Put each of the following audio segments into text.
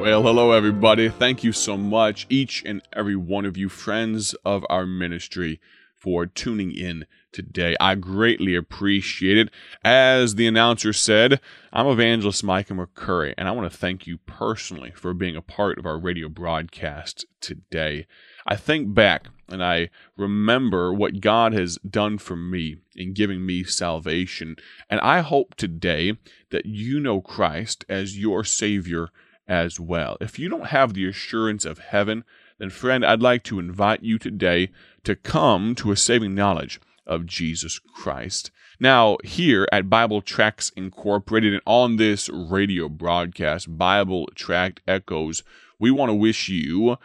Well, hello, everybody. Thank you so much, each and every one of you, friends of our ministry, for tuning in today. I greatly appreciate it. As the announcer said, I'm Evangelist Micah McCurry, and I want to thank you personally for being a part of our radio broadcast today. I think back and I remember what God has done for me in giving me salvation, and I hope today that you know Christ as your Savior as well. If you don't have the assurance of heaven, then friend, I'd like to invite you today to come to a saving knowledge of Jesus Christ. Now, here at Bible Tracts Incorporated and on this radio broadcast, Bible Tract Echoes, we want to wish you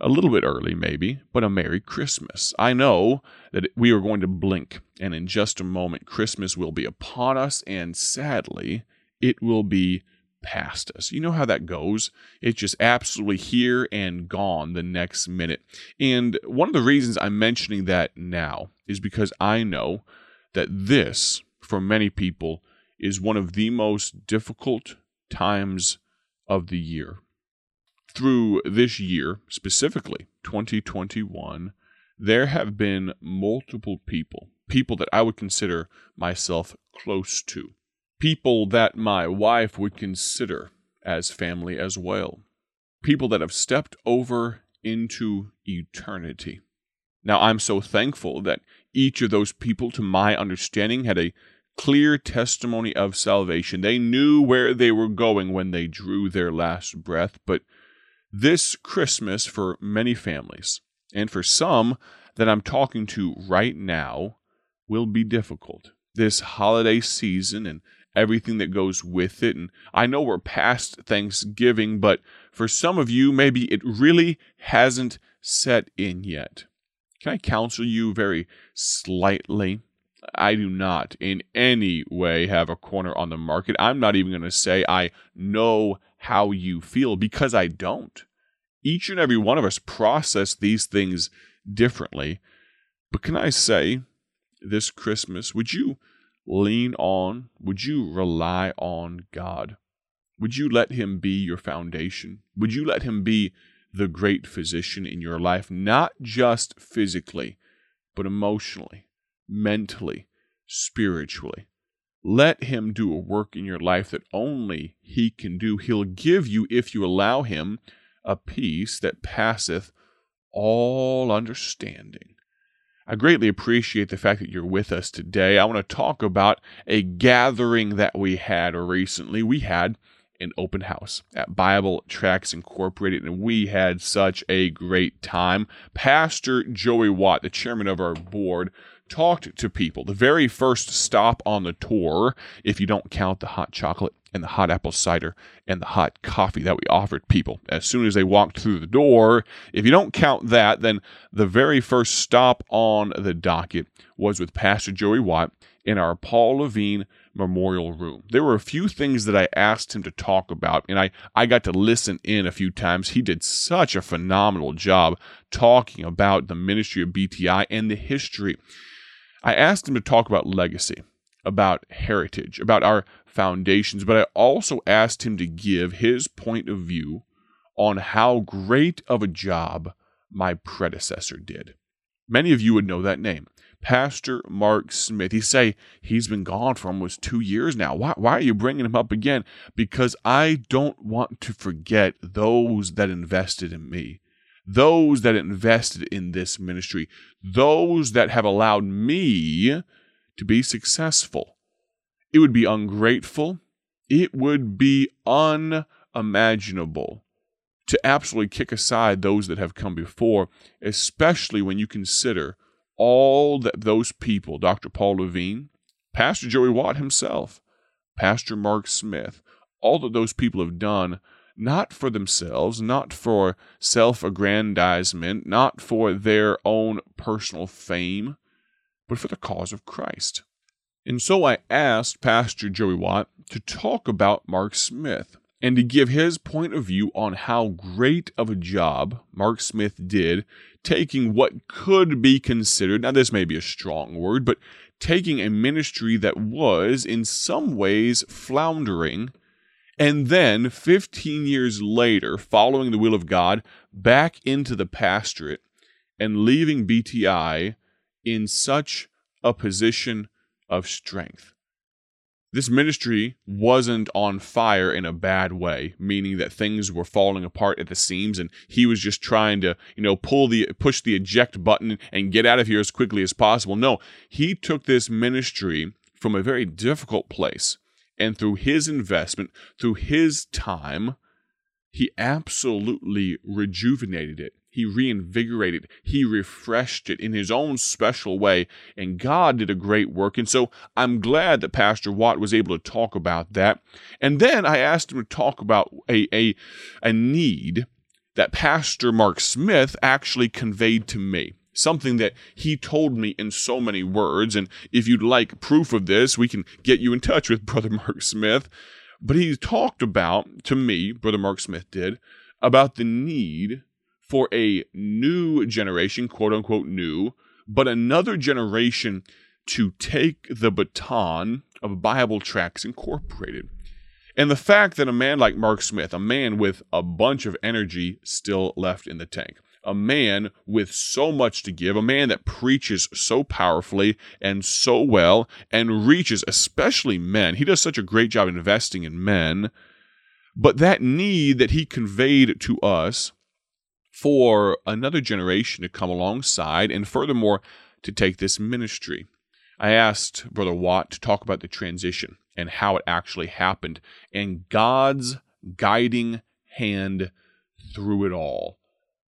a little bit early, maybe, but a Merry Christmas. I know that we are going to blink, and in just a moment, Christmas will be upon us, and sadly, it will be past us. You know how that goes. It's just absolutely here and gone the next minute. And one of the reasons I'm mentioning that now is because I know that this, for many people, is one of the most difficult times of the year. Through this year, specifically 2021, there have been multiple people, people that I would consider myself close to, people that my wife would consider as family as well, people that have stepped over into eternity. Now, I'm so thankful that each of those people, to my understanding, had a clear testimony of salvation. They knew where they were going when they drew their last breath. But this Christmas, for many families, and for some that I'm talking to right now, will be difficult. This holiday season and everything that goes with it. And I know we're past Thanksgiving, but for some of you, maybe it really hasn't set in yet. Can I counsel you very slightly? I do not in any way have a corner on the market. I'm not even going to say I know how you feel because I don't. Each and every one of us process these things differently. But can I say this Christmas, would you lean on? Would you rely on God? Would you let Him be your foundation? Would you let Him be the great physician in your life, not just physically, but emotionally, mentally, spiritually? Let Him do a work in your life that only He can do. He'll give you, if you allow Him, a peace that passeth all understanding. I greatly appreciate the fact that you're with us today. I want to talk about a gathering that we had recently. We had an open house at Bible Tracts Incorporated, and we had such a great time. Pastor Joey Watt, the chairman of our board, talked to people. The very first stop on the tour, if you don't count the hot chocolate and the hot apple cider and the hot coffee that we offered people as soon as they walked through the door. If you don't count that, then the very first stop on the docket was with Pastor Joey Watt in our Paul Levine Memorial Room. There were a few things that I asked him to talk about, and I, I got to listen in a few times. He did such a phenomenal job talking about the ministry of BTI and the history. I asked him to talk about legacy, about heritage, about our foundations, but I also asked him to give his point of view on how great of a job my predecessor did. Many of you would know that name. Pastor Mark Smith. He say he's been gone for almost two years now. Why, why are you bringing him up again? Because I don't want to forget those that invested in me, those that invested in this ministry, those that have allowed me to be successful. It would be ungrateful. It would be unimaginable to absolutely kick aside those that have come before, especially when you consider all that those people, Dr. Paul Levine, Pastor Joey Watt himself, Pastor Mark Smith, all that those people have done, not for themselves, not for self aggrandizement, not for their own personal fame, but for the cause of Christ. And so I asked Pastor Joey Watt to talk about Mark Smith and to give his point of view on how great of a job Mark Smith did taking what could be considered, now this may be a strong word, but taking a ministry that was in some ways floundering And then 15 years later, following the will of God, back into the pastorate and leaving BTI in such a position of strength. This ministry wasn't on fire in a bad way, meaning that things were falling apart at the seams and he was just trying to, you know, pull the push the eject button and get out of here as quickly as possible. No, he took this ministry from a very difficult place and through his investment, through his time, he absolutely rejuvenated it. He reinvigorated, he refreshed it in his own special way, and God did a great work. And so I'm glad that Pastor Watt was able to talk about that. And then I asked him to talk about a, a, a need that Pastor Mark Smith actually conveyed to me something that he told me in so many words. And if you'd like proof of this, we can get you in touch with Brother Mark Smith. But he talked about, to me, Brother Mark Smith did, about the need for a new generation, quote unquote new, but another generation to take the baton of Bible Tracts Incorporated. And the fact that a man like Mark Smith, a man with a bunch of energy still left in the tank, a man with so much to give, a man that preaches so powerfully and so well and reaches especially men. He does such a great job investing in men. But that need that he conveyed to us for another generation to come alongside and furthermore to take this ministry. I asked Brother Watt to talk about the transition and how it actually happened and God's guiding hand through it all.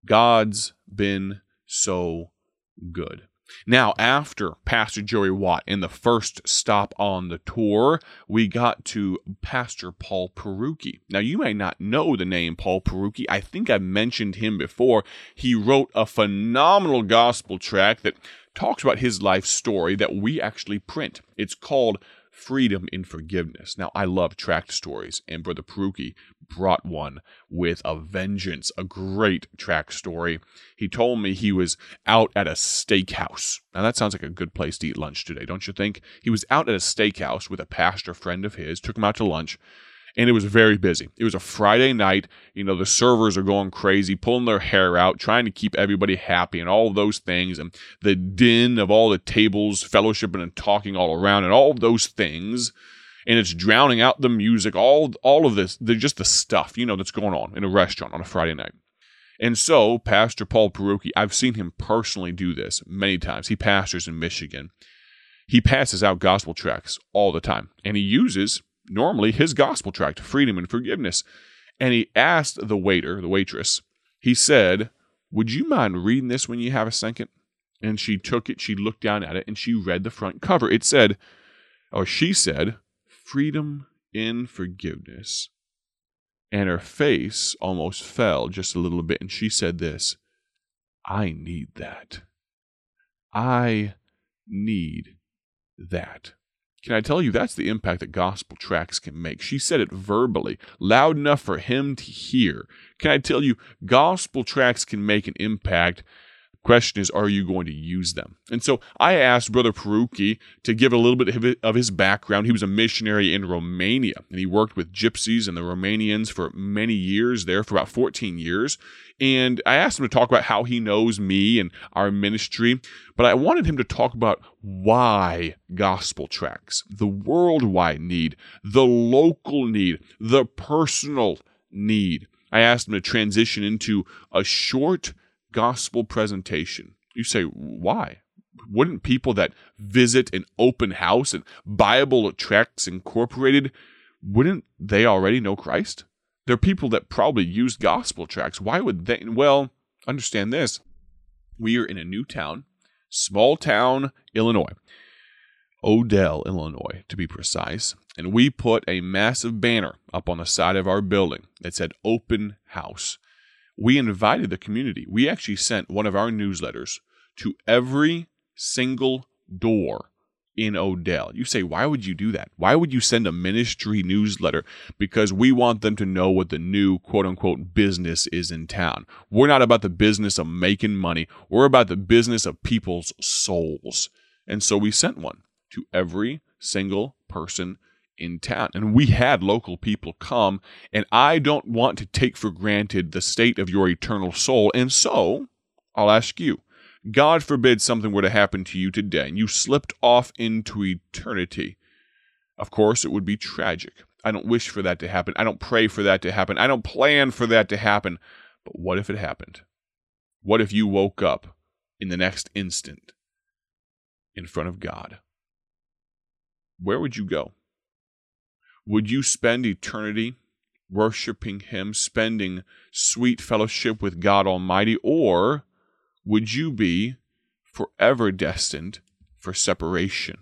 God's been so good. Now, after Pastor Joey Watt in the first stop on the tour, we got to Pastor Paul Perucki. Now, you may not know the name Paul Perucki. I think I mentioned him before. He wrote a phenomenal gospel tract that talks about his life story that we actually print. It's called freedom in forgiveness. Now, I love tract stories, and Brother Perucki brought one with a vengeance, a great tract story. He told me he was out at a steakhouse. Now, that sounds like a good place to eat lunch today, don't you think? He was out at a steakhouse with a pastor friend of his, took him out to lunch, and it was very busy. It was a Friday night. You know, the servers are going crazy, pulling their hair out, trying to keep everybody happy and all those things. And the din of all the tables fellowshipping and talking all around and all those things. And it's drowning out the music, all all of this, just the stuff, you know, that's going on in a restaurant on a Friday night. And so, Pastor Paul Perucki, I've seen him personally do this many times. He pastors in Michigan. He passes out gospel tracts all the time, and he uses normally his gospel tract, freedom and forgiveness. And he asked the waiter, the waitress, he said, Would you mind reading this when you have a second? And she took it, she looked down at it, and she read the front cover. It said, or she said, Freedom in forgiveness. And her face almost fell just a little bit, and she said this I need that. I need that. Can I tell you that's the impact that gospel tracts can make? She said it verbally, loud enough for him to hear. Can I tell you, gospel tracts can make an impact Question is, are you going to use them? And so I asked Brother Perucki to give a little bit of his background. He was a missionary in Romania, and he worked with gypsies and the Romanians for many years there, for about 14 years. And I asked him to talk about how he knows me and our ministry, but I wanted him to talk about why gospel tracts, the worldwide need, the local need, the personal need. I asked him to transition into a short gospel presentation. You say, why? Wouldn't people that visit an open house and Bible Tracts Incorporated, wouldn't they already know Christ? They're people that probably use gospel tracts. Why would they? Well, understand this. We are in a new town, small town, Illinois. Odell, Illinois, to be precise. And we put a massive banner up on the side of our building that said open house we invited the community. We actually sent one of our newsletters to every single door in Odell. You say, why would you do that? Why would you send a ministry newsletter? Because we want them to know what the new quote unquote business is in town. We're not about the business of making money, we're about the business of people's souls. And so we sent one to every single person in town. And we had local people come, and I don't want to take for granted the state of your eternal soul. And so I'll ask you God forbid something were to happen to you today and you slipped off into eternity. Of course, it would be tragic. I don't wish for that to happen. I don't pray for that to happen. I don't plan for that to happen. But what if it happened? What if you woke up in the next instant in front of God? Where would you go? Would you spend eternity worshiping Him, spending sweet fellowship with God Almighty, or would you be forever destined for separation?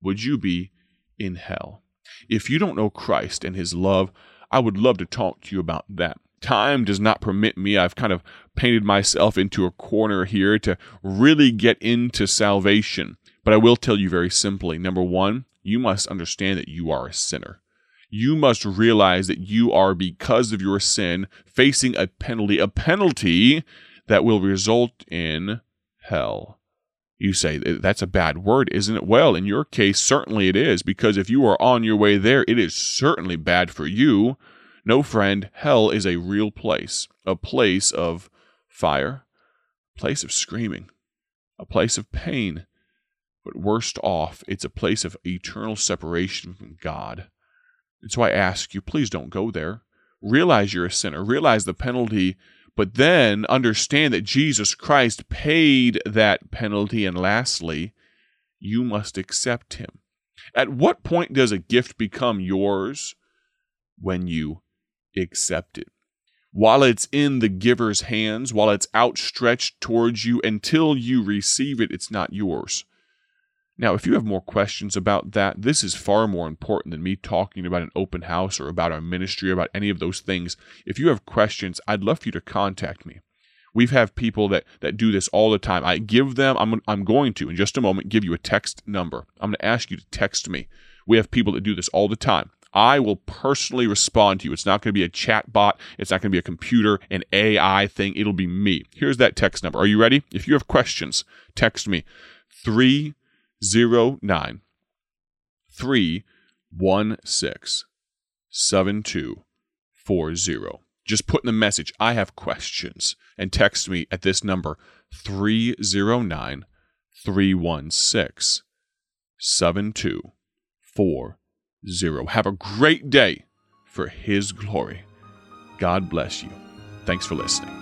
Would you be in hell? If you don't know Christ and His love, I would love to talk to you about that. Time does not permit me. I've kind of painted myself into a corner here to really get into salvation. But I will tell you very simply number one, you must understand that you are a sinner you must realize that you are, because of your sin, facing a penalty, a penalty that will result in hell. You say, that's a bad word, isn't it? Well, in your case, certainly it is, because if you are on your way there, it is certainly bad for you. No, friend, hell is a real place, a place of fire, a place of screaming, a place of pain. But worst off, it's a place of eternal separation from God. And so I ask you, please don't go there. Realize you're a sinner, realize the penalty, but then understand that Jesus Christ paid that penalty. And lastly, you must accept him. At what point does a gift become yours? When you accept it. While it's in the giver's hands, while it's outstretched towards you, until you receive it, it's not yours. Now, if you have more questions about that, this is far more important than me talking about an open house or about our ministry or about any of those things. If you have questions, I'd love for you to contact me. We've have people that, that do this all the time. I give them, I'm, I'm going to, in just a moment, give you a text number. I'm going to ask you to text me. We have people that do this all the time. I will personally respond to you. It's not going to be a chat bot. It's not going to be a computer, an AI thing. It'll be me. Here's that text number. Are you ready? If you have questions, text me. Three zero nine three one six seven two four zero. Just put in the message, I have questions, and text me at this number 309 316 7240. Have a great day for His glory. God bless you. Thanks for listening.